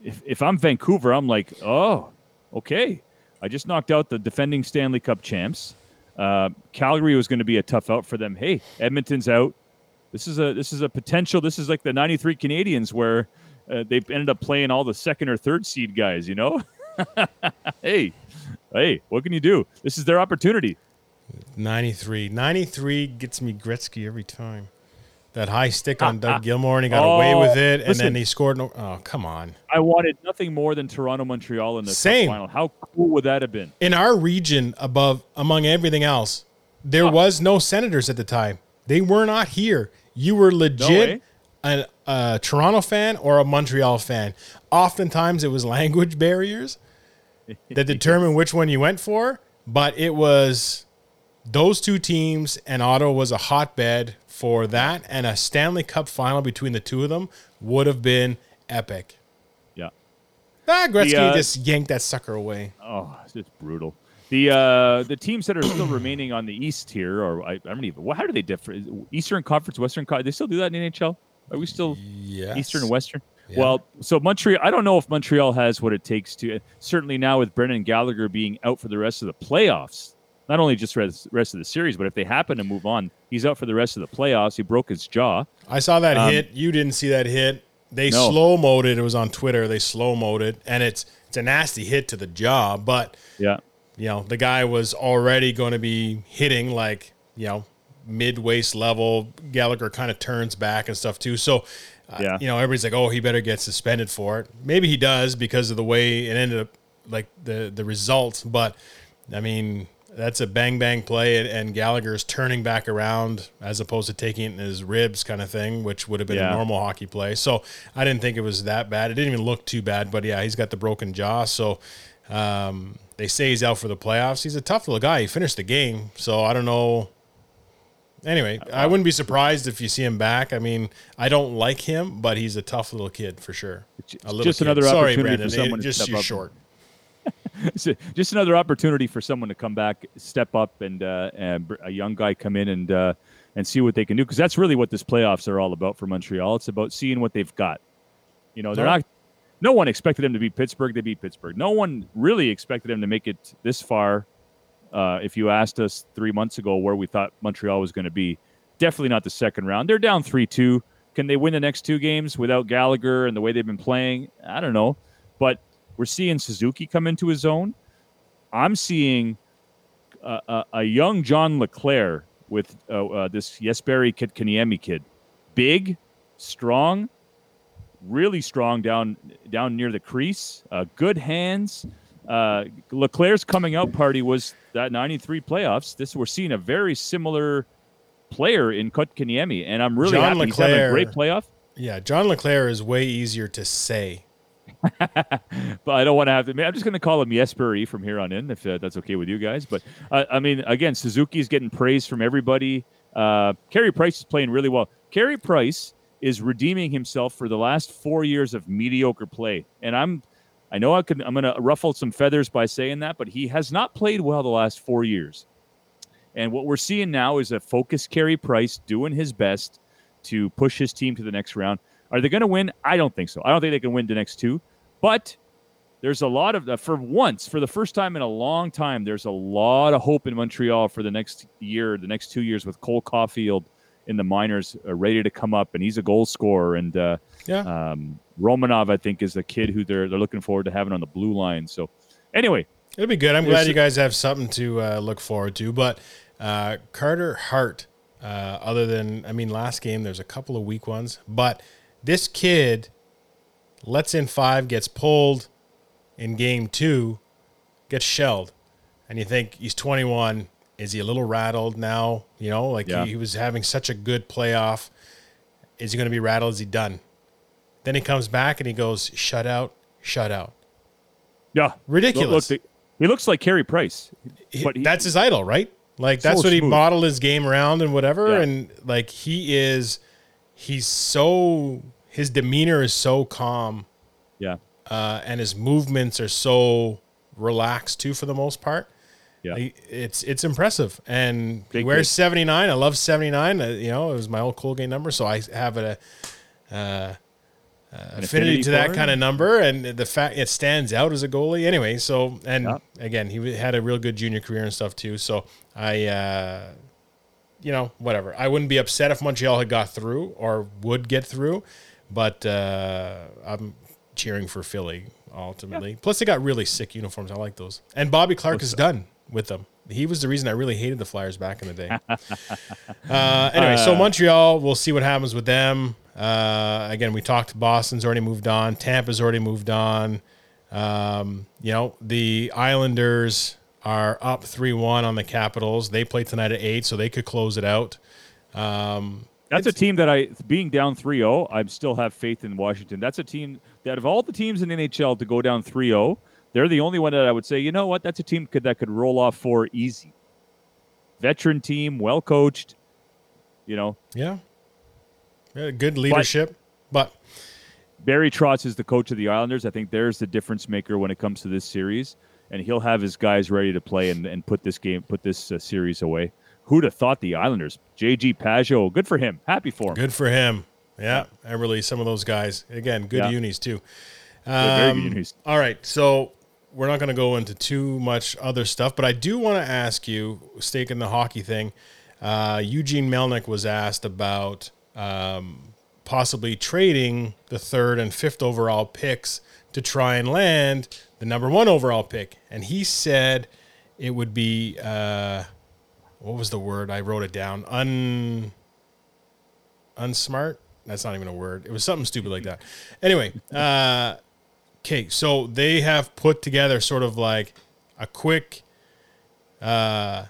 if, if I'm Vancouver, I'm like, oh, okay. I just knocked out the defending Stanley Cup champs. Uh, Calgary was going to be a tough out for them. Hey, Edmonton's out. This is a this is a potential. This is like the '93 Canadiens where uh, they ended up playing all the second or third seed guys. You know, hey, hey, what can you do? This is their opportunity. 93. 93 gets me Gretzky every time. That high stick on ah, Doug ah. Gilmour, and he got away Oh, with it, and listen. then he scored. No, oh, come on. I wanted nothing more than Toronto Montreal in the Same. final. How cool would that have been? In our region, above among everything else, there Oh. was no senators at the time. They were not here. You were legit way. an, a Toronto fan or a Montreal fan. Oftentimes, it was language barriers that determined which one you went for, but it was those two teams, and Ottawa was a hotbed for that, and a Stanley Cup final between the two of them would have been epic. Yeah. Ah, Gretzky The, uh, just yanked that sucker away. Oh, it's brutal. The uh, the teams that are still remaining on the East here, or I, I don't even. Well, how do they differ? Eastern Conference, Western Conference. They still do that in the NHL? Are we still Yes. Eastern and Western? Yeah. Well, so Montreal. I don't know if Montreal has what it takes to. Certainly now with Brendan Gallagher being out for the rest of the playoffs, not only just rest, rest of the series, but if they happen to move on, he's out for the rest of the playoffs. He broke his jaw. I saw that Um, hit. You didn't see that hit. They No. slow moded. It It was on Twitter. They slow moded, and it's it's a nasty hit to the jaw. But Yeah. you know the guy was already going to be hitting like you know mid waist level. Gallagher kind of turns back and stuff too. So. Uh, Yeah. you know, everybody's like, "Oh, he better get suspended for it." Maybe he does because of the way it ended up, like the the result. But I mean, that's a bang bang play, and, and Gallagher's turning back around as opposed to taking it in his ribs, kind of thing, which would have been Yeah. a normal hockey play. So I didn't think it was that bad. It didn't even look too bad, but yeah, he's got the broken jaw. So um, they say he's out for the playoffs. He's a tough little guy. He finished the game, so I don't know. Anyway, I wouldn't be surprised if you see him back. I mean, I don't like him, but he's a tough little kid for sure. A little just kid. another Sorry, opportunity Brandon. for someone It- to just step up. short. It's just another opportunity for someone to come back, step up, and uh, and a young guy come in and uh, and see what they can do. Because that's really what this playoffs are all about for Montreal. It's about seeing what they've got. You know, they're No. not. No one expected them to beat Pittsburgh. They beat Pittsburgh. No one really expected them to make it this far. Uh, if you asked us three months ago where we thought Montreal was going to be, definitely not the second round. They're down three two. Can they win the next two games without Gallagher and the way they've been playing? I don't know, but we're seeing Suzuki come into his own. I'm seeing a, a, a young John LeClair with uh, uh, this Jesperi Kotkaniemi kid, big, strong, really strong down down near the crease, uh, good hands. Uh, LeClair's coming out party was that '93 playoffs. This we're seeing a very similar player in Kotkaniemi, and I'm really John happy he's having a great playoff. Yeah, John LeClair is way easier to say. but I don't want to have to. I'm just going to call him Yesperi from here on in, if uh, that's okay with you guys. But uh, I mean, again, Suzuki's getting praise from everybody. Uh, Price is playing really well. Carey Price is redeeming himself for the last four years of mediocre play, and I'm, I know I could, I'm going to ruffle some feathers by saying that, but he has not played well the last four years. And what we're seeing now is a focused Carey Price doing his best to push his team to the next round. Are they going to win? I don't think so. I don't think they can win the next two. But there's a lot of for once, for the first time in a long time, there's a lot of hope in Montreal for the next year, the next two years with Cole Caufield in the minors uh, ready to come up, and he's a goal scorer. And uh, Yeah. um, Romanov, I think, is the kid who they're they're looking forward to having on the blue line. So anyway, It'll be good. I'm glad you guys have something to uh, look forward to. But uh, Carter Hart, uh, other than, I mean, last game, there's a couple of weak ones. But this kid lets in five, gets pulled in game two, gets shelled. And you think he's 21. Is he a little rattled now? You know, like Yeah. he, he was having such a good playoff. Is he going to be rattled? Is he done? Then he comes back and he goes shutout, shutout. Yeah, Ridiculous. Look, look, he looks like Carey Price, but he, that's his idol, right? Like that's So what he smooth. modeled his game around and whatever. Yeah. And like he is, he's so his demeanor is so calm, yeah, uh, and his movements are so relaxed too for the most part. yeah. He- It's it's impressive, and he wears seventy nine. I love seventy nine. Uh, you know, it was my old Colgate number, so I have a, uh, An affinity to that kind of number, and the fact it stands out as a goalie. Anyway, so and Yeah. again, he had a real good junior career and stuff too. So I, uh, you know, whatever. I wouldn't be upset if Montreal had got through or would get through, but uh, I'm cheering for Philly ultimately. Plus, they got really sick uniforms. I like those. And Bobby Clarke is done with them. He was the reason I really hated the Flyers back in the day. uh, anyway, so Montreal, we'll see what happens with them. Uh, again, we talked. Boston's already moved on. Tampa's already moved on. Um, you know, the Islanders are up three one on the Capitals. They play tonight at eight, so they could close it out. That's a team that I, being down 3 0, I still have faith in Washington. That's a team that, of all the teams in NHL to go down 3 0, they're the only one that I would say, you know what, that's a team could, that could roll off four easy. Veteran team, well coached, you know. Yeah, Yeah, good leadership, but Barry Trotz is the coach of the Islanders. I think there's the difference maker when it comes to this series, and he'll have his guys ready to play and, and put this game, put this uh, series away. Who'd have thought the Islanders? JG Pageau, good for him. Happy for him. good for him. Yeah, I really some of those guys again, good Yeah. unis too. Um, good unis. All right, so we're not going to go into too much other stuff, but I do want to ask you, staking the hockey thing. Uh, Eugene Melnyk was asked about um, possibly trading the third and fifth overall picks to try and land the number one overall pick, and he said it would be uh, what was the word? I wrote it down. Un unsmart. That's not even a word. It was something stupid like that. Anyway, uh, okay, so they have put together sort of like a quick uh,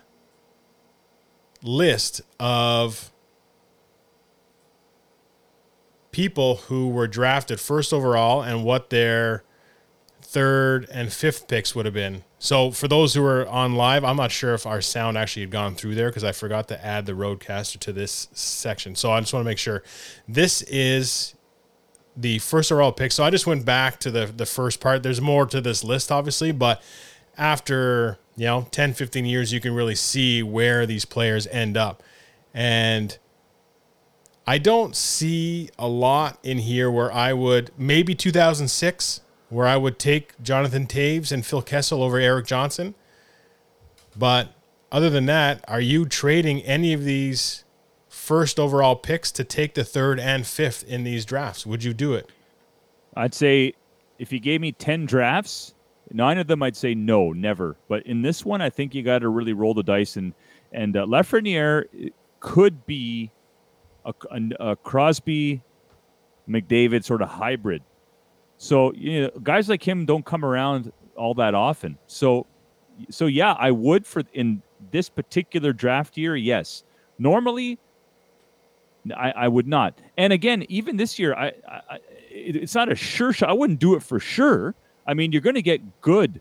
list of people who were drafted first overall and what their third and fifth picks would have been. So for those who are on live, I'm not sure if our sound actually had gone through there because I forgot to add the RODECaster to this section. So I just want to make sure this is the first overall pick. So I just went back to the the first part. There's more to this list, obviously, but after you know 10, 15 years, you can really see where these players end up, and I don't see a lot in here where I would maybe 2006 where I would take Jonathan Toews and Phil Kessel over Erik Johnson. But other than that, are you trading any of these first overall picks to take the third and fifth in these drafts? Would you do it? I'd say if you gave me 10 drafts, nine of them I'd say no, never. But in this one, I think you got to really roll the dice. And, and uh, Lafreniere could be a, a, a Crosby McDavid sort of hybrid. So, you know, guys like him don't come around all that often. So, so yeah, I would for in this particular draft year, yes. Normally, I, I would not. And again, even this year, I, I I- it, it's not a sure shot. I wouldn't do it for sure. I mean, you're going to get good,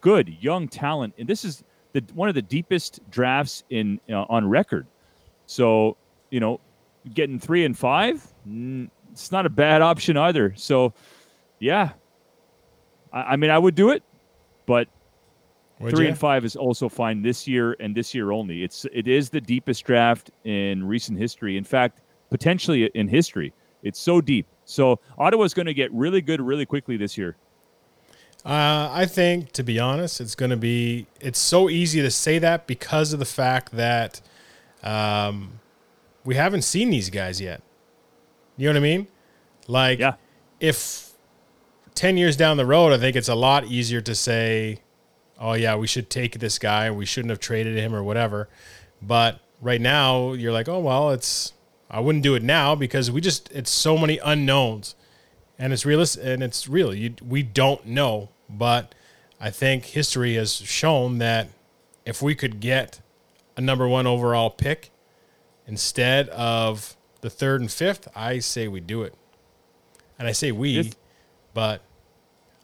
good young talent, and this is the one of the deepest drafts in uh, on record. So you know, getting three and five, it's not a bad option either. So yeah, I, I mean, I would do it, but Would three ya? and five is also fine this year and this year only. It's it is the deepest draft in recent history. In fact, potentially in history. It's so deep. So Ottawa's going to get really good really quickly this year. Uh, I think, to be honest, it's going to be. It's so easy to say that because of the fact that um, we haven't seen these guys yet. You know what I mean? Like, Yeah. if 10 years down the road, I think it's a lot easier to say, oh, yeah, we should take this guy. We shouldn't have traded him or whatever. But right now, you're like, oh, well, it's, I wouldn't do it now because we just, it's so many unknowns and it's realistic and it's real. You, we don't know. But I think history has shown that if we could get a number one overall pick instead of the third and fifth, I say we do it. And I say we, This- but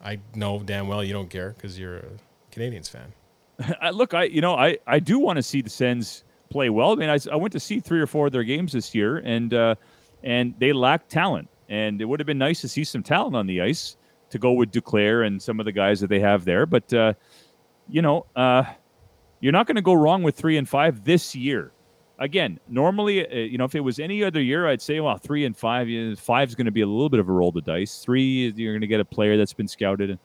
I know damn well you don't care because you're a Canadiens fan. I, look, I you know I I do want to see the Sens play well. I mean, I went to see three or four of their games this year, and uh, and they lack talent. And it would have been nice to see some talent on the ice to go with Duclair and some of the guys that they have there. But uh, you know, uh, you're not going to go wrong with three and five this year. Again, normally, uh, you know, if it was any other year, I'd say, well, three and five, yeah, five's going to be a little bit of a roll the dice. Three, you're going to get a player that's been scouted.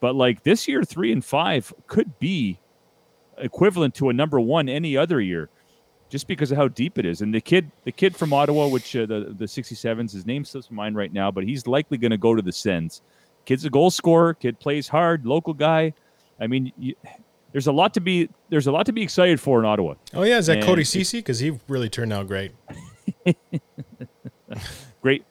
But like this year, three and five could be equivalent to a number one any other year, just because of how deep it is. And the kid, the kid from Ottawa, which uh, the the 67s, his name slips my mind right now, but he's likely going to go to the Sens. Kid's a goal scorer. Kid plays hard. Local guy. I mean, you, there's a lot to be there's a lot to be excited for in Ottawa. Oh yeah, is that And Cody Ceci? Because he really turned out great. Great.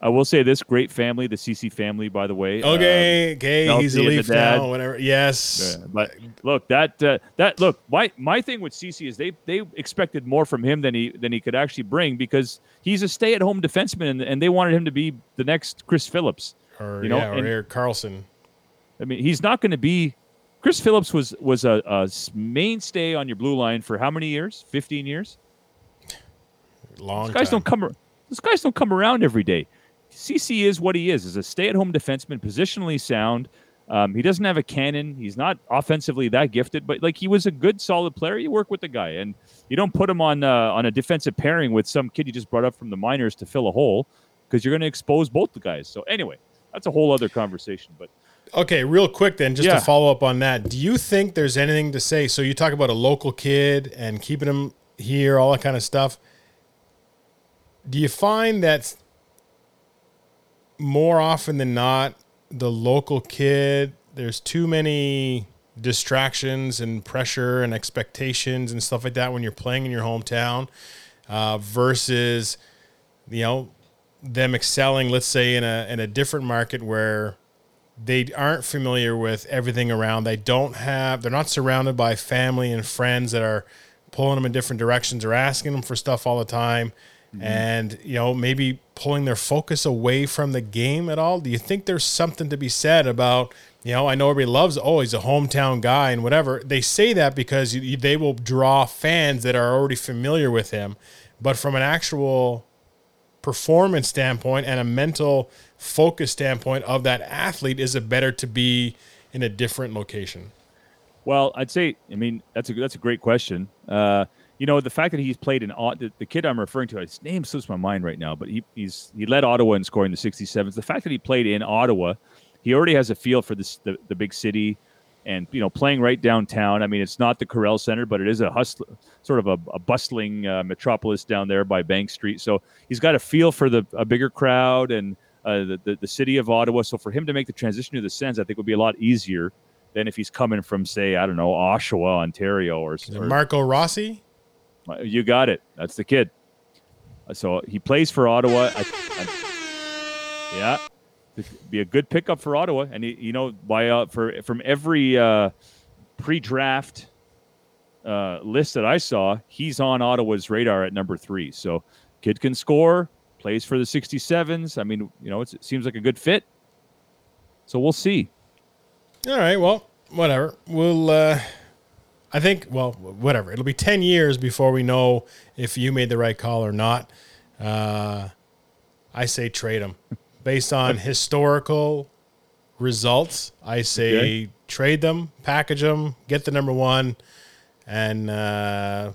I will say this: great family, the Ceci family, by the way. Okay, okay, Chelsea he's a Leaf dad. now. Whatever. Yes. Uh, but look, that uh, that look, my my thing with Ceci is they they expected more from him than he than he could actually bring because he's a stay at home defenseman and, and they wanted him to be the next Chris Phillips. Or You know, yeah, or and- Erik Karlsson. I mean, he's not going to be. Chris Phillips was was a, a mainstay on your blue line for how many years? Fifteen years. Long These guys time. don't come. These guys don't come around every day. Ceci is what he is: is a stay-at-home defenseman, positionally sound. Um, he doesn't have a cannon. He's not offensively that gifted, but like he was a good, solid player. You work with the guy, and you don't put him on uh, on a defensive pairing with some kid you just brought up from the minors to fill a hole because you're going to expose both the guys. So anyway, that's a whole other conversation. But Okay, real quick then, just Yeah. to follow up on that. Do you think there's anything to say? So you talk about a local kid and keeping him here, all that kind of stuff. Do you find that more often than not, the local kid, there's too many distractions and pressure and expectations and stuff like that when you're playing in your hometown uh, versus, you know, them excelling, let's say, in a in a different market where they aren't familiar with everything around. They don't have, they're not surrounded by family and friends that are pulling them in different directions or asking them for stuff all the time. Mm-hmm. And, you know, maybe pulling their focus away from the game at all. Do you think there's something to be said about, you know, I know everybody loves, oh, he's a hometown guy and whatever. They say that because you- they will draw fans that are already familiar with him. But from an actual performance standpoint and a mental focus standpoint of that athlete, is it better to be in a different location? Well, I'd say, I mean, that's a that's a great question. Uh, you know, the fact that he's played in the, the kid I'm referring to, his name slips my mind right now, but he he's he led Ottawa in scoring the 67s. The fact that he played in Ottawa, he already has a feel for this the, the big city, and you know, playing right downtown. I mean, it's not the Corel Center, but it is a hustle, sort of a, a bustling uh, metropolis down there by Bank Street. So he's got a feel for the a bigger crowd and uh, the, the the city of Ottawa. So for him to make the transition to the Sens, I think would be a lot easier than if he's coming from, say, I don't know, Oshawa, Ontario, or, or Marco Rossi? you got it. That's the kid. Uh, So he plays for Ottawa. I, I, yeah, be a good pickup for Ottawa. And you know, by uh, for from every uh, pre-draft uh, list that I saw, he's on Ottawa's radar at number three. So kid can score, plays for the 67s. I mean, you know, it's, it seems like a good fit. So we'll see. All right, well, whatever. We'll, uh, I think, well, whatever. It'll be 10 years before we know if you made the right call or not. Uh, I say trade him. Based on historical results, I say Okay. trade them, package them, get the number one, and, uh,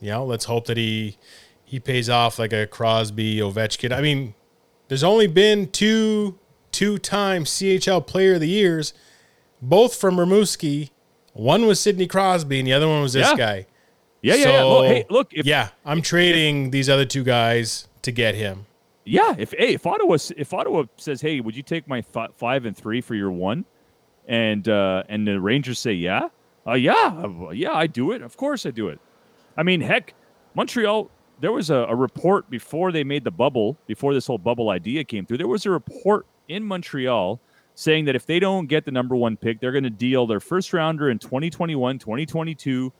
you know, let's hope that he he pays off like a Crosby, Ovechkin. I mean, there's only been two two-time CHL Player of the Years, both from Rimouski. One was Sidney Crosby, and the other one was this Yeah. guy. Yeah, yeah, yeah. Look, hey, look, if, yeah, I'm trading these other two guys to get him. Yeah, if hey, if Ottawa if Ottawa says, "Hey, would you take my fi- five and three for your one?" and uh, and the Rangers say, "Yeah, uh, yeah, uh, yeah, I do it. Of course, I do it." I mean, heck, Montreal. There was a, a report before they made the bubble, before this whole bubble idea came through. There was a report in Montreal saying that if they don't get the number one pick, they're going to deal their first rounder in 2021, 2022,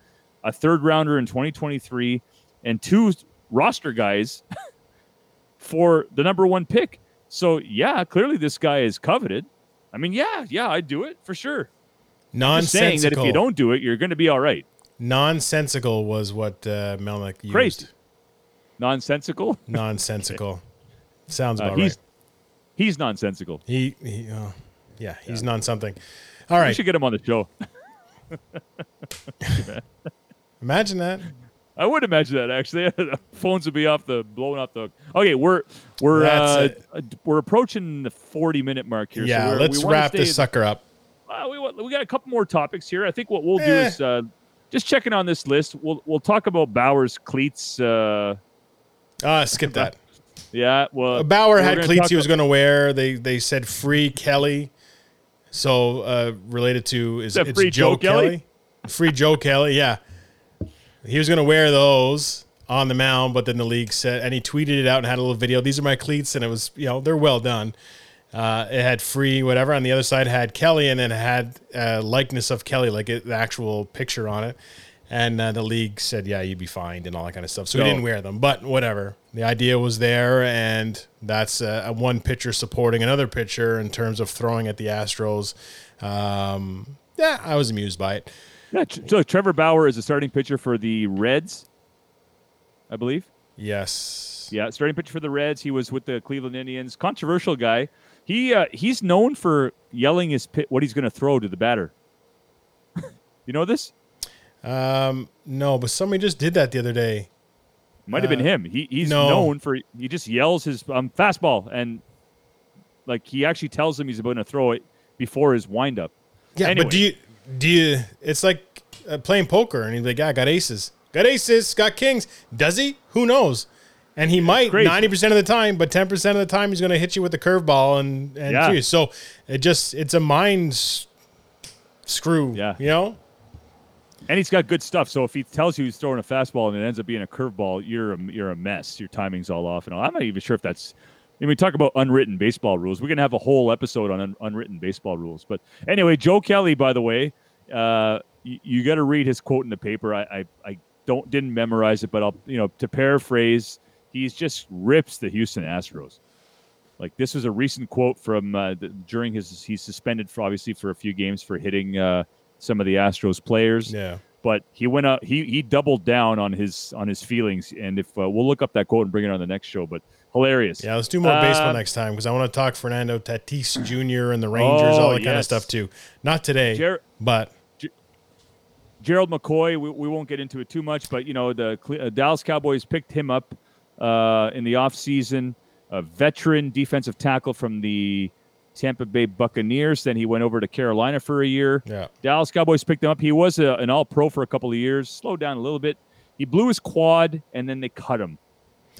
a third rounder in 2023, and two roster guys for the number one pick. So yeah, clearly this guy is coveted. I mean, yeah, yeah, I'd do it for sure. I'm just saying that if Nonsensical. you don't do it, you're going to be all right. Nonsensical was what uh, Melnyk used. Crazy. Nonsensical. Nonsensical. Sounds Uh, he's right. he's nonsensical. He, he oh, yeah, he's non something. All We should get him on the show. Imagine that. I would imagine that actually. Phones would be off the blowing off the hook. Okay, we're we're uh, we're approaching the forty minute mark here. so Yeah, we're- let's we wrap this sucker up. Uh, we want- we got a couple more topics here. I think what we'll do Eh. is uh, just checking on this list. We'll we'll talk about Bauer's cleats. Uh, Uh, skip that. yeah, well, Uh, Bauer had cleats he was going to wear. They they said free Kelly. So uh, related to is that it's free Joe Joe Kelly? Kelly? Free Joe Kelly, yeah. He was going to wear those on the mound, but then the league said, and he tweeted it out and had a little video. These are my cleats, and it was you know they're well done. Uh, it had free whatever on the other side had Kelly, and then it had uh, likeness of Kelly, like it, the actual picture on it. And uh, the league said, yeah, you'd be fined and all that kind of stuff. So he didn't wear them, but whatever. The idea was there, and that's uh, a one pitcher supporting another pitcher in terms of throwing at the Astros. Um, yeah, I was amused by it. Yeah, so Trevor Bauer is a starting pitcher for the Reds, I believe. Yes. Yeah, starting pitcher for the Reds. He was with the Cleveland Indians. Controversial guy. He uh, he's known for yelling his pit what he's going to throw to the batter. you know this? Um, no, but somebody just did that the other day. Might have been him. He he's no. known for he just yells his um, fastball and like he actually tells him he's about to throw it before his windup. Yeah, Anyway. but do you do you? It's like uh, playing poker, and he's like, "Yeah, I got aces, got aces, got kings." Does he? Who knows? And he might ninety percent of the time, but ten percent of the time he's going to hit you with a curveball and and Yeah. yeah. so it just it's a mind s- screw. Yeah. you know. And he's got good stuff. So if he tells you he's throwing a fastball and it ends up being a curveball, you're a, you're a mess. Your timing's all off and all. I'm not even sure if that's. We talk about unwritten baseball rules. We're gonna have a whole episode on un- unwritten baseball rules. But anyway, Joe Kelly, by the way, uh, you, you got to read his quote in the paper. I, I I don't didn't memorize it, but I'll you know to paraphrase, he's just rips the Houston Astros. Like this was a recent quote from uh, the, during his he's suspended for obviously for a few games for hitting uh, some of the Astros players Yeah. but he went up he he doubled down on his on his feelings and if uh, we'll look up that quote and bring it on the next show but hilarious Yeah, let's do more baseball Uh, next time because I want to talk Fernando Tatis Jr. and the Rangers, Oh, all that kind of stuff too. Not today, Jer- but gerald mccoy we, we won't get into it too much but you know the uh, dallas cowboys picked him up uh, in the offseason a veteran defensive tackle from the tampa bay buccaneers then he went over to carolina for a year yeah, Dallas Cowboys picked him up. He was a, an All Pro for a couple of years. Slowed down a little bit. He blew his quad, and then they cut him.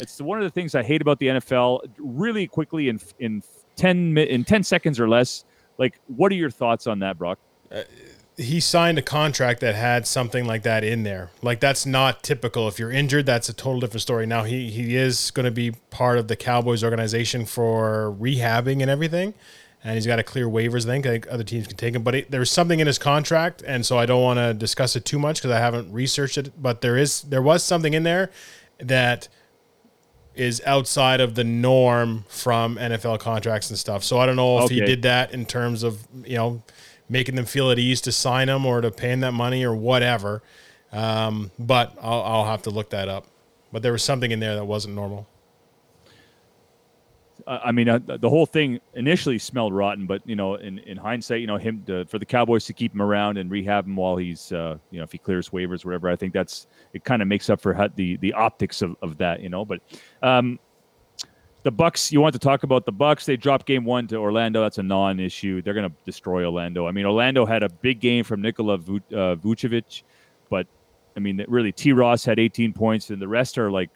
It's one of the things I hate about the NFL. Really quickly in in ten in ten seconds or less. Like, what are your thoughts on that, Brock? Uh, he signed a contract that had something like that in there. Like that's not typical. If you're injured, that's a total different story. Now he he is going to be part of the Cowboys organization for rehabbing and everything, and he's got to clear waivers. I think other teams can take him, but it, there's something in his contract, and so I don't want to discuss it too much because I haven't researched it. But there is there was something in there that is outside of the norm from NFL contracts and stuff. So I don't know if he did that in terms of you know making them feel at ease to sign him or to pay him that money or whatever. Um, but I'll, I'll have to look that up. But there was something in there that wasn't normal. I mean, uh, the whole thing initially smelled rotten, but you know, in, in hindsight, you know, him to, for the Cowboys to keep him around and rehab him while he's, uh, you know, if he clears waivers, whatever. I think that's it. Kind of makes up for how- the the optics of, of that, you know. But um, the Bucks, you want to talk about the Bucks? They dropped Game One to Orlando. That's a non-issue. They're going to destroy Orlando. I mean, Orlando had a big game from Nikola uh, Vucevic, but I mean, really, T. Ross had 18 points, and the rest are like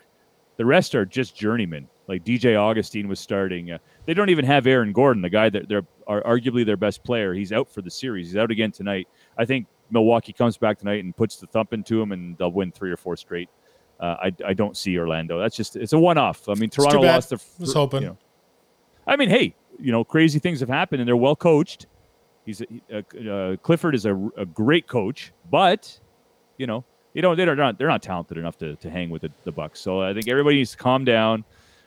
the rest are just journeymen. Like DJ Augustin was starting. Uh, they don't even have Aaron Gordon, the guy that they're are arguably their best player. He's out for the series. He's out again tonight. I think Milwaukee comes back tonight and puts the thump into him, and they'll win three or four straight. Uh, I, I don't see Orlando. That's just it's a one off. I mean, Toronto lost their. Was hoping. You know, I mean, hey, you know, crazy things have happened, and they're well coached. He's a, uh, uh, Clifford is a, a great coach, but you know, you know, they're not they're not talented enough to, to hang with the, the Bucks. So I think everybody needs to calm down.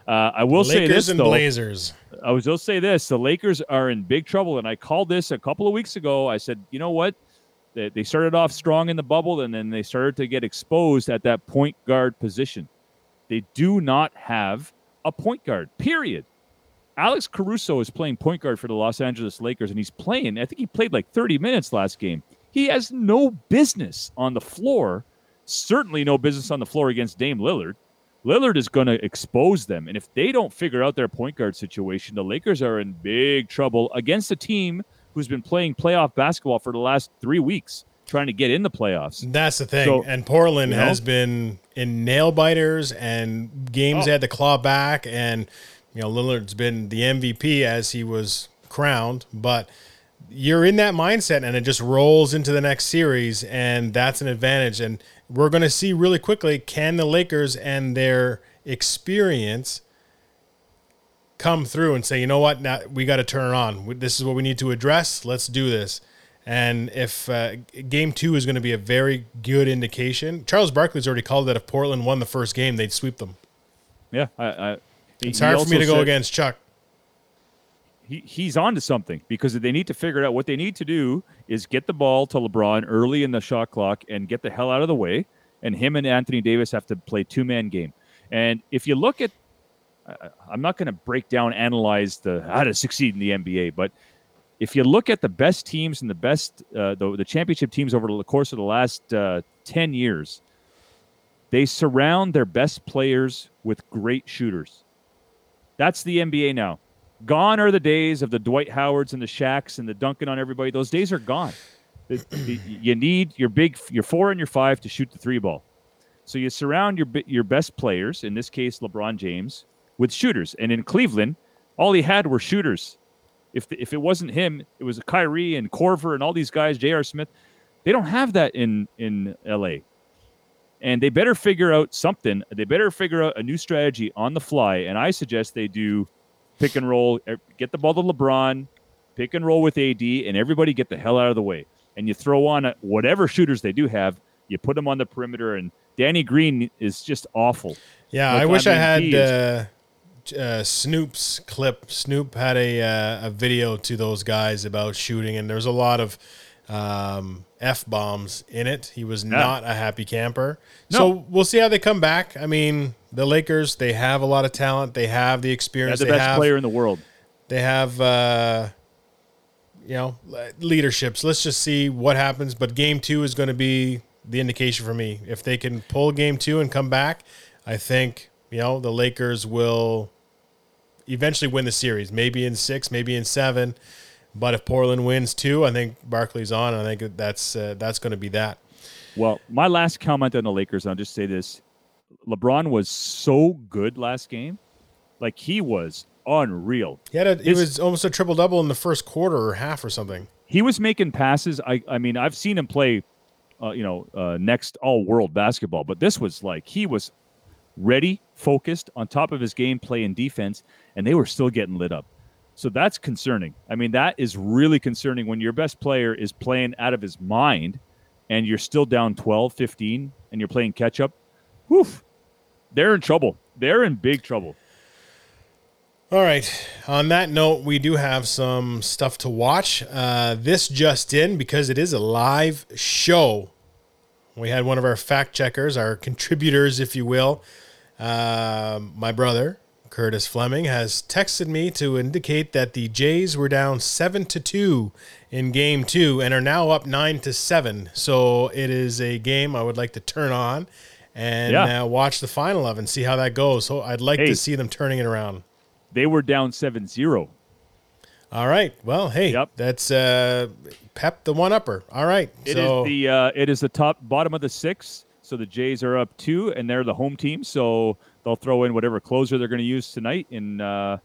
Uh, I will say this and though. Blazers. I was just say this: the Lakers are in big trouble, and I called this a couple of weeks ago. I said, you know what? They, they started off strong in the bubble, and then they started to get exposed at that point guard position. They do not have a point guard. Period. Alex Caruso is playing point guard for the Los Angeles Lakers, and he's playing. I think he played like 30 minutes last game. He has no business on the floor. Certainly no business on the floor against Dame Lillard. Lillard is going to expose them. And if they don't figure out their point guard situation, the Lakers are in big trouble against a team who's been playing playoff basketball for the last three weeks, trying to get in the playoffs. That's the thing. So- and Portland you know? has been in nail biters and games Oh. they had to claw back. And, you know, Lillard's been the MVP as he was crowned. But you're in that mindset and it just rolls into the next series. And that's an advantage. And we're going to see really quickly can the Lakers and their experience come through and say, you know what, now we got to turn it on. This is what we need to address. Let's do this. And if uh, game two is going to be a very good indication, Charles Barkley's already called that if Portland won the first game, they'd sweep them. Yeah, I, I, It's hard for me to go said- against Chuck. He, he's on to something because they need to figure it out. What they need to do is get the ball to LeBron early in the shot clock and get the hell out of the way. And him and Anthony Davis have to play two man game. And if you look at, I'm not going to break down, analyze the how to succeed in the NBA, but if you look at the best teams and the best, uh, the, the championship teams over the course of the last uh, 10 years, they surround their best players with great shooters. That's the NBA now. Gone are the days of the Dwight Howards and the Shaqs and the dunking on everybody. Those days are gone. You need your big, your four and your five to shoot the three ball. So you surround your your best players, in this case LeBron James, with shooters. And in Cleveland, all he had were shooters. If the, if it wasn't him, it was Kyrie and Korver and all these guys, J.R. Smith. They don't have that in in L.A. And they better figure out something. They better figure out a new strategy on the fly. And I suggest they do pick and roll, er, get the ball to LeBron, pick and roll with AD, and everybody get the hell out of the way. And you throw on whatever shooters they do have, you put them on the perimeter. And Danny Green is just awful. Yeah, Like, I wish I, I had uh, uh, Snoop's clip. Snoop had a uh, a video to those guys about shooting, and there's a lot of um, f bombs in it. He was not a happy camper. No. So we'll see how they come back. I mean, the Lakers they have a lot of talent. They have the experience. They're the they best have player in the world. they have uh, you know le- leaderships. Let's just see what happens. But game two is going to be the indication for me. If they can pull game two and come back, I think you know the Lakers will eventually win the series. Maybe in six, maybe in seven. But if Portland wins too, I think Barkley's on. And I think that's uh, that's going to be that. Well, my last comment on the Lakers, I'll just say this. LeBron was so good last game. Like he was unreal. He had a His- was almost a triple double in the first quarter or half or something. He was making passes. I I mean, I've seen him play uh, you know, uh, next all world basketball, but this was like he was ready, focused, on top of his game play and defense, and they were still getting lit up. So that's concerning. I mean, that is really concerning when your best player is playing out of his mind and you're still down 12, 15, and you're playing catch up. Whew. They're in trouble. They're in big trouble. All right. On that note, we do have some stuff to watch. Uh, this just in because it is a live show. We had one of our fact checkers, our contributors, if you will. Um my brother, Curtis Fleming, has texted me to indicate that the Jays were down seven to two in Game Two and are now up nine to seven. So it is a game I would like to turn on and Yeah. uh, watch the final of and see how that goes. So I'd like Hey. to see them turning it around. They were down 7 0. All right. Well, hey, Yep. that's uh, Pep the one upper. All right. It is so the uh, it is the top bottom of the six. So the Jays are up two, and they're the home team. So they'll throw in whatever closer they're going to use tonight. And uh,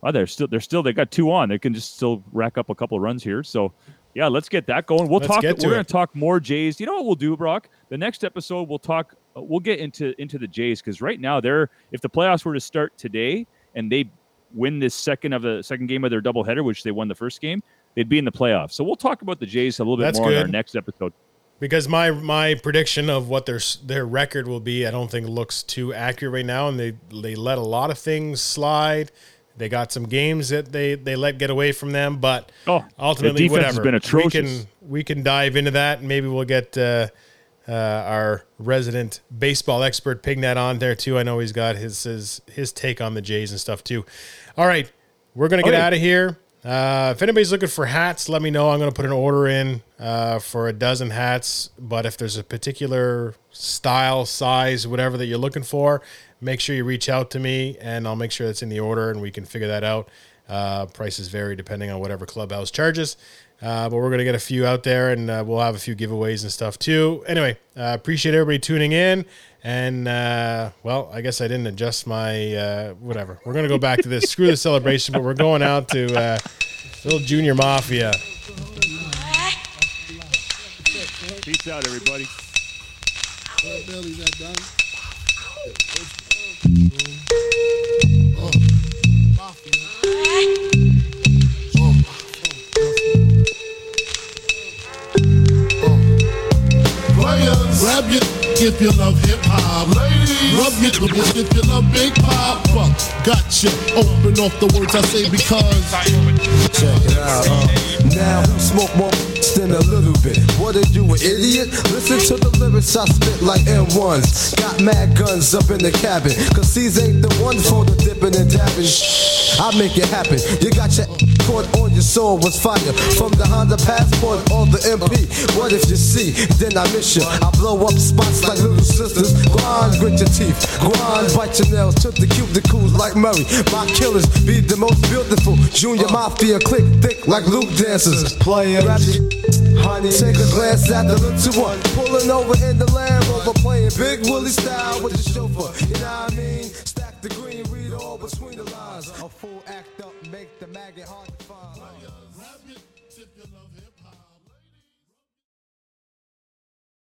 well, they're still they're still they got two on. They can just still rack up a couple of runs here. So yeah, let's get that going. We'll Let's talk. we're going to talk more Jays. You know what we'll do, Brock? The next episode we'll talk. uh, We'll get into into the Jays because right now they're if the playoffs were to start today and they win this second of the second game of their doubleheader, which they won the first game, they'd be in the playoffs. So we'll talk about the Jays a little bit That's more in our next episode. Because my my prediction of what their their record will be, I don't think looks too accurate right now, and they they let a lot of things slide. They got some games that they they let get away from them, but Oh, ultimately, the defense has whatever. We can we can dive into that, and maybe we'll get uh, uh, our resident baseball expert Pignat on there too. I know he's got his his his take on the Jays and stuff too. All right, we're gonna get out of here. Uh, if anybody's looking for hats, let me know. I'm going to put an order in uh, for a dozen hats. But if there's a particular style, size, whatever that you're looking for, make sure you reach out to me and I'll make sure that's in the order and we can figure that out. Uh, prices vary depending on whatever clubhouse charges. Uh, but we're going to get a few out there and uh, we'll have a few giveaways and stuff too. Anyway, uh, appreciate everybody tuning in. And uh, well, I guess I didn't adjust my uh, whatever. We're gonna go back to this. Screw the celebration, but we're going out to uh, little Junior Mafia. Peace out, everybody. Grab your love hip hop. Ladies, your love Big Papa. Gotcha. Open off the words I say because. Check it out. Uh, now who smoke more than a little bit? What are you, an idiot? Listen to the lyrics I spit like M1s. Got mad guns up in the cabin. Cause these ain't the ones for the dipping and dabbing. I make it happen. You got your caught on your soul was fire. From the Honda Passport or the MP. What if you see? Then I miss you. I blow up spots like little sisters. Grind, grit your teeth. Grind, bite your nails. Took the cuticles like Murray. My killers be the most beautiful. Junior Mafia click thick like Luke dancers. Playing. Honey. Take a glance at the little one. Pulling over in the Land Rover. Playing Big Willie style with the chauffeur. You know what I mean? Stack the green, read all between the lines. Full act up, make the maggot hard